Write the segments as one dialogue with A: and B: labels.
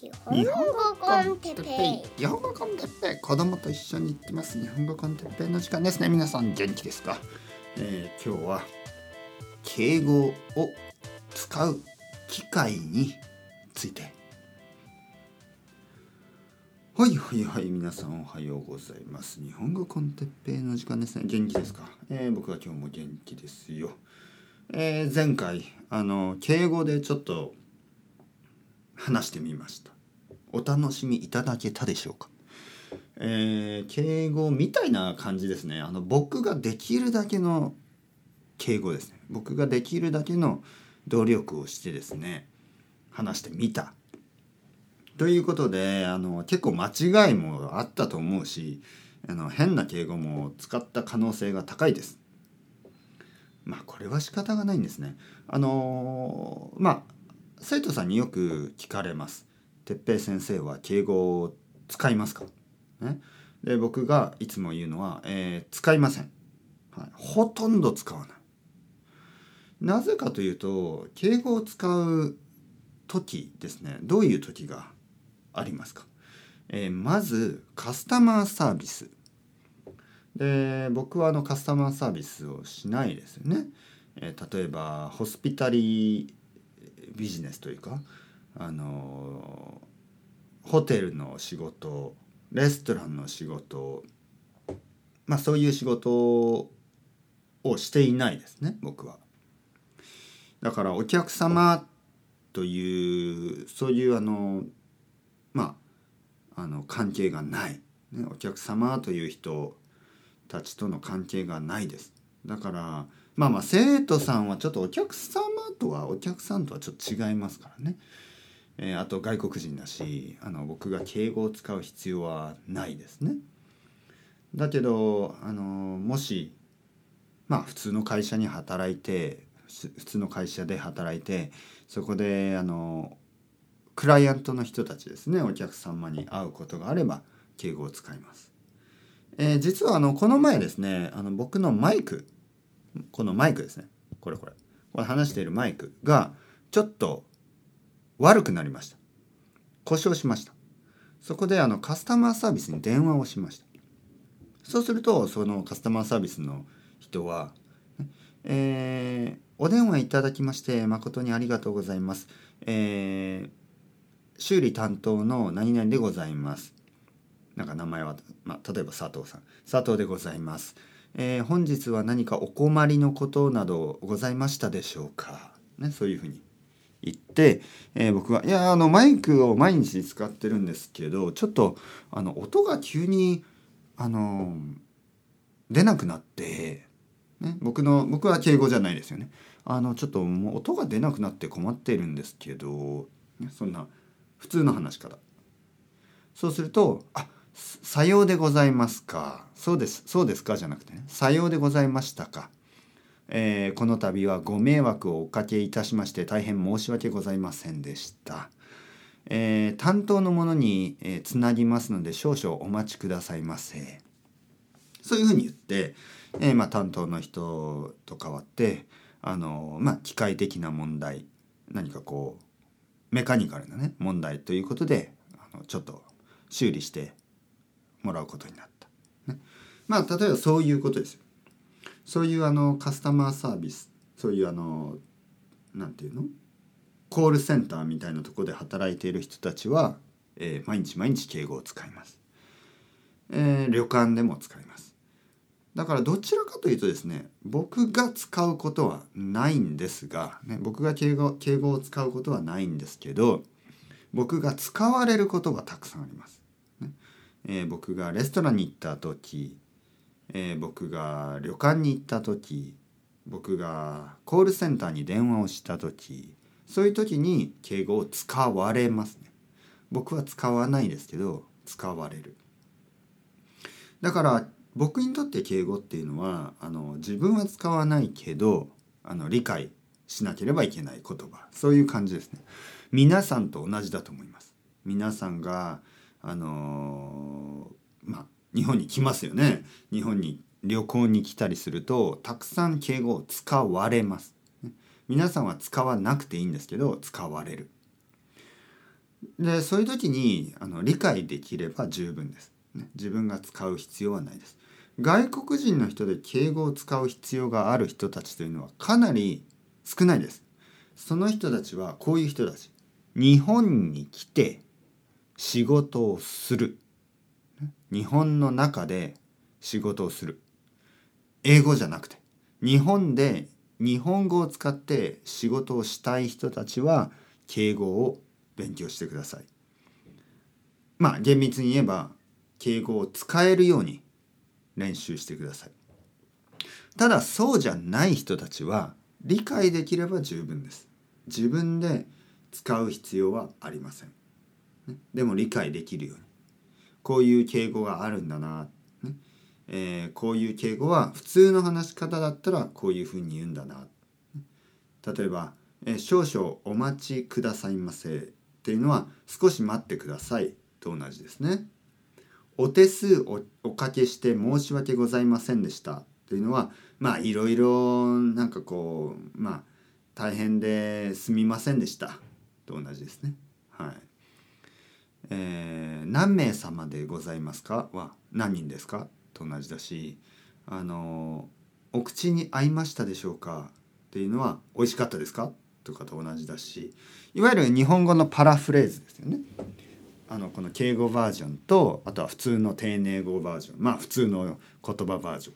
A: 日本語コンテッペイ。
B: 日本語コンテッペイ。子供と一緒に行ってます。日本語コンテッペイの時間ですね。皆さん元気ですか、えー、今日は敬語を使う機会について。はいはいはい皆さんおはようございます。日本語コンテッペイの時間ですね。元気ですか、えー、僕は今日も元気ですよ。えー、前回あの敬語でちょっと話してみました。お楽しみいただけたでしょうか？えー、敬語みたいな感じですね。あの僕ができるだけの敬語ですね。僕ができるだけの努力をしてですね話してみた。ということであの結構間違いもあったと思うしあの変な敬語も使った可能性が高いです。まあこれは仕方がないんですね。あの、まあ生徒さんによく聞かれます。哲平先生は敬語を使いますか、ね、で僕がいつも言うのは、えー、使いません、はい。ほとんど使わない。なぜかというと敬語を使う時ですねどういう時がありますか、えー、まずカスタマーサービスで僕はあのカスタマーサービスをしないですよね。えー、例えばホスピタリビジネスというかあのホテルの仕事レストランの仕事まあそういう仕事をしていないですね僕は。だからお客様というそういうあのまああの関係がない、ね、お客様という人たちとの関係がないですだからまあまあ生徒さんはちょっとお客様とはお客さんとはちょっと違いますからね、えー、あと外国人だしあの僕が敬語を使う必要はないですね。だけどあのもしまあ普通の会社に働いて普通の会社で働いてそこであのクライアントの人たちですねお客様に会うことがあれば敬語を使います。えー、実はあのこの前ですねあの僕のマイクこのマイクですね。これこれ。これ話しているマイクがちょっと悪くなりました。故障しました。そこであのカスタマーサービスに電話をしました。そうするとそのカスタマーサービスの人は「えー、お電話いただきまして誠にありがとうございます」えー修理担当の何々でございます。なんか名前は、まあ、例えば佐藤さん。佐藤でございます、えー、本日は何かお困りのことなどございましたでしょうか、ね、そういうふうに言って、えー、僕は「いやあのマイクを毎日使ってるんですけどちょっとあの音が急にあの出なくなって、ね、僕の僕は敬語じゃないですよね。あのちょっともう音が出なくなって困っているんですけど、ね、そんな普通の話し方そうすると「あさようでございますか。そうです。そうですか？じゃなくてね。さようでございましたか。えー、この度はご迷惑をおかけいたしまして大変申し訳ございませんでした。えー、担当の者に、えー、つなぎますので少々お待ちくださいませ。そういうふうに言って、えーまあ、担当の人と代わってあの、まあ、機械的な問題何かこうメカニカルなね問題ということであのちょっと修理してもらうことになった。ね、まあ例えばそういうことです。よ。そういうあのカスタマーサービスそういうあのなんていうの？コールセンターみたいなとこで働いている人たちは、えー、毎日毎日敬語を使います、えー、旅館でも使います。だからどちらかというとですね僕が使うことはないんですが、ね、僕が敬語敬語を使うことはないんですけど僕が使われることがたくさんあります。えー、僕がレストランに行った時、えー、僕が旅館に行った時僕がコールセンターに電話をした時そういう時に敬語を使われますね。僕は使わないですけど使われる。だから僕にとって敬語っていうのはあの自分は使わないけどあの理解しなければいけない言葉。そういう感じですね。皆さんと同じだと思います。皆さんがあのー、まあ日本に来ますよね。日本に旅行に来たりするとたくさん敬語を使われます。皆さんは使わなくていいんですけど使われる。でそういう時にあの理解できれば十分です、ね、自分が使う必要はないです。外国人の人で敬語を使う必要がある人たちというのはかなり少ないです。その人たちはこういう人たち。日本に来て仕事をする日本の中で仕事をする英語じゃなくて日本で日本語を使って仕事をしたい人たちは敬語を勉強してください。まあ厳密に言えば敬語を使えるように練習してください。ただそうじゃない人たちは理解できれば十分です。自分で使う必要はありません。でも理解できるように。こういう敬語があるんだな、ねえー、こういう敬語は普通の話し方だったらこういうふうに言うんだな。例えば、えー、少々お待ちくださいませっていうのは少し待ってくださいと同じですね。お手数おおかけして申し訳ございませんでしたというのはまあいろいろなんかこうまあ大変ですみませんでしたと同じですね。はい。えー、何名様でございますか？は何人ですか？と同じだしあのお口に合いましたでしょうか？っていうのは美味しかったですか？とかと同じだしいわゆる日本語のパラフレーズですよね。あのこの敬語バージョンとあとは普通の丁寧語バージョン。まあ普通の言葉バージョン。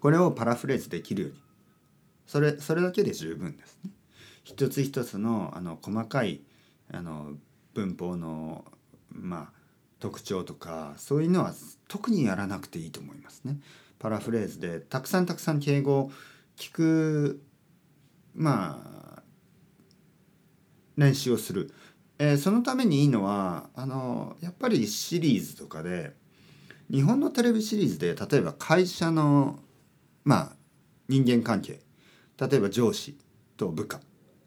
B: これをパラフレーズできるように。それそれだけで十分ですね。一つ一つのあの細かいあの文法のまあ特徴とかそういうのは特にやらなくていいと思いますね。パラフレーズでたくさんたくさん敬語を聞くまあ練習をする、えー、そのためにいいのはあのやっぱりシリーズとかで日本のテレビシリーズで例えば会社のまあ人間関係例えば上司と部下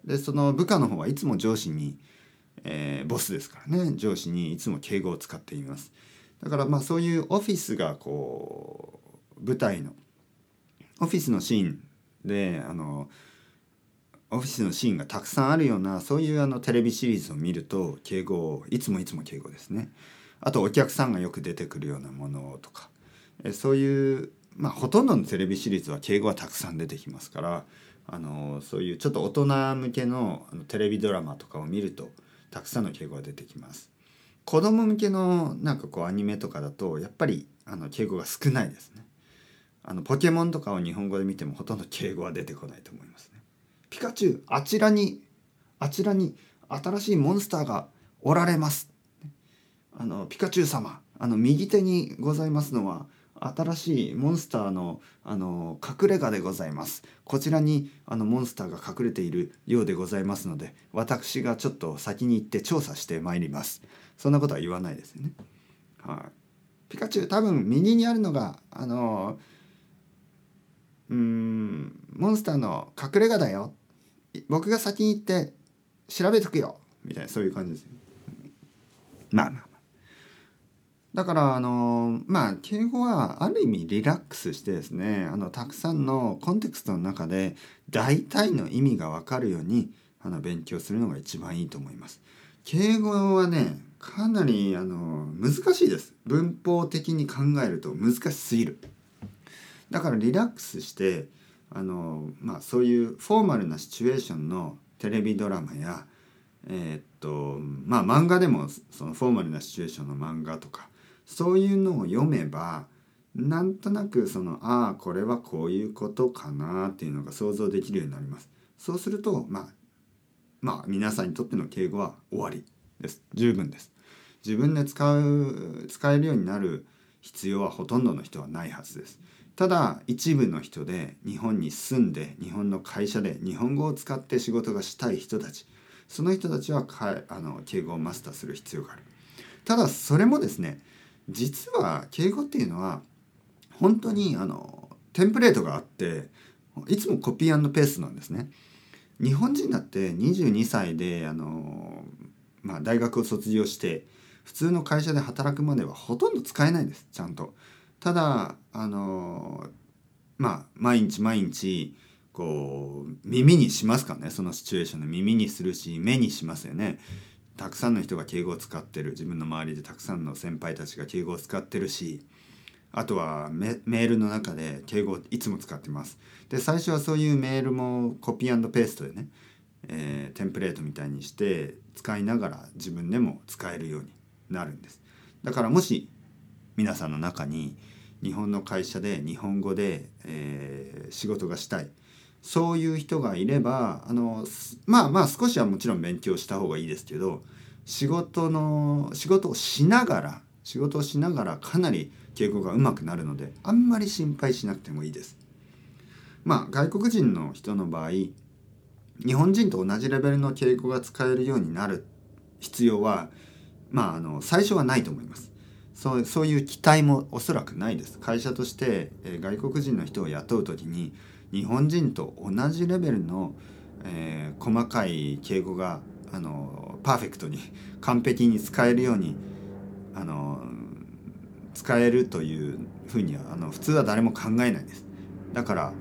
B: でその部下の方はいつも上司に、えー、ボスですからね。上司にいつも敬語を使っています。だからまあそういうオフィスがこう舞台のオフィスのシーンであのオフィスのシーンがたくさんあるようなそういうあのテレビシリーズを見ると敬語いつもいつも敬語ですね。あとお客さんがよく出てくるようなものとか。えそういうまあほとんどのテレビシリーズは敬語はたくさん出てきますからあのそういうちょっと大人向けのあのテレビドラマとかを見るとたくさんの敬語が出てきます。子供向けのなんかこうアニメとかだとやっぱりあの敬語が少ないですね。あのポケモンとかを日本語で見てもほとんど敬語は出てこないと思いますね。ピカチュウあちらにあちらに新しいモンスターがおられます。あのピカチュウ様あの右手にございますのは新しいモンスターのあの隠れ家でございます。こちらにあのモンスターが隠れているようでございますので私がちょっと先に行って調査してまいります。そんなことは言わないですよね。はい。ピカチュウ多分右にあるのがあのうんモンスターの隠れ家だよ。僕が先に行って調べとくよ。みたいなそういう感じですまあまあまあ。だからあのまあ敬語はある意味リラックスしてですねあのたくさんのコンテクストの中で大体の意味が分かるようにあの勉強するのが一番いいと思います。敬語はねかなりあの難しいです文法的に考えると難しすぎるだからリラックスしてあの、まあ、そういうフォーマルなシチュエーションのテレビドラマや、えー、っとまあ漫画でもそのフォーマルなシチュエーションの漫画とかそういうのを読めばなんとなくそのああこれはこういうことかなっていうのが想像できるようになります。そうするとまあまあ皆さんにとっての敬語は終わりです十分です。自分で使う使えるようになる必要はほとんどの人はないはずです。ただ一部の人で日本に住んで日本の会社で日本語を使って仕事がしたい人たちその人たちはかあの敬語をマスターする必要があるただそれもですね実は敬語っていうのは本当にあのテンプレートがあっていつもコピーペーストなんですね日本人だって22歳であの、まあ、大学を卒業して普通の会社で働くまではほとんど使えないですちゃんと。ただあのまあ毎日毎日こう耳にしますかねそのシチュエーションで耳にするし目にしますよね。たくさんの人が敬語を使ってる。自分の周りでたくさんの先輩たちが敬語を使ってるし。あとはメールの中で敬語をいつも使ってます。で最初はそういうメールもコピーペーストでね、えー、テンプレートみたいにして使いながら自分でも使えるようになるんです。だからもし皆さんの中に日本の会社で日本語で、えー、仕事がしたい。そういう人がいればあのまあまあ少しはもちろん勉強した方がいいですけど仕事の仕事をしながら仕事をしながらかなり敬語が上手くなるのであんまり心配しなくてもいいです。まあ外国人の人の場合日本人と同じレベルの敬語が使えるようになる必要はまああの最初はないと思います。そうそういう期待もおそらくないです。会社として、えー、外国人の人を雇う時に日本人と同じレベルの、えー、細かい敬語があのパーフェクトに 完璧に使えるようにあの使えるというふうにはあの普通は誰も考えないです。だから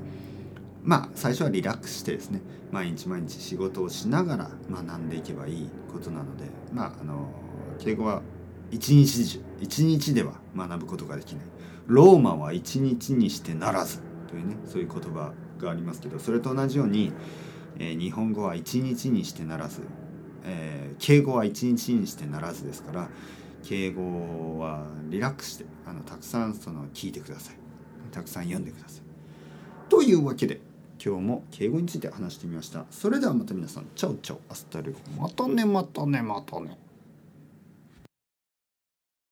B: まあ最初はリラックスしてですね毎日毎日仕事をしながら学んでいけばいいことなのでまああの敬語は一日中一日では学ぶことができない。ローマは一日にしてならず。というねそういう言葉がありますけどそれと同じように、えー、日本語は一日にしてならず、えー、敬語は一日にしてならずですから敬語はリラックスしてあのたくさんその聞いてください。たくさん読んでください。というわけで今日も敬語について話してみました。それではまた皆さん ciao ciao。 hasta la またねまたねまたね。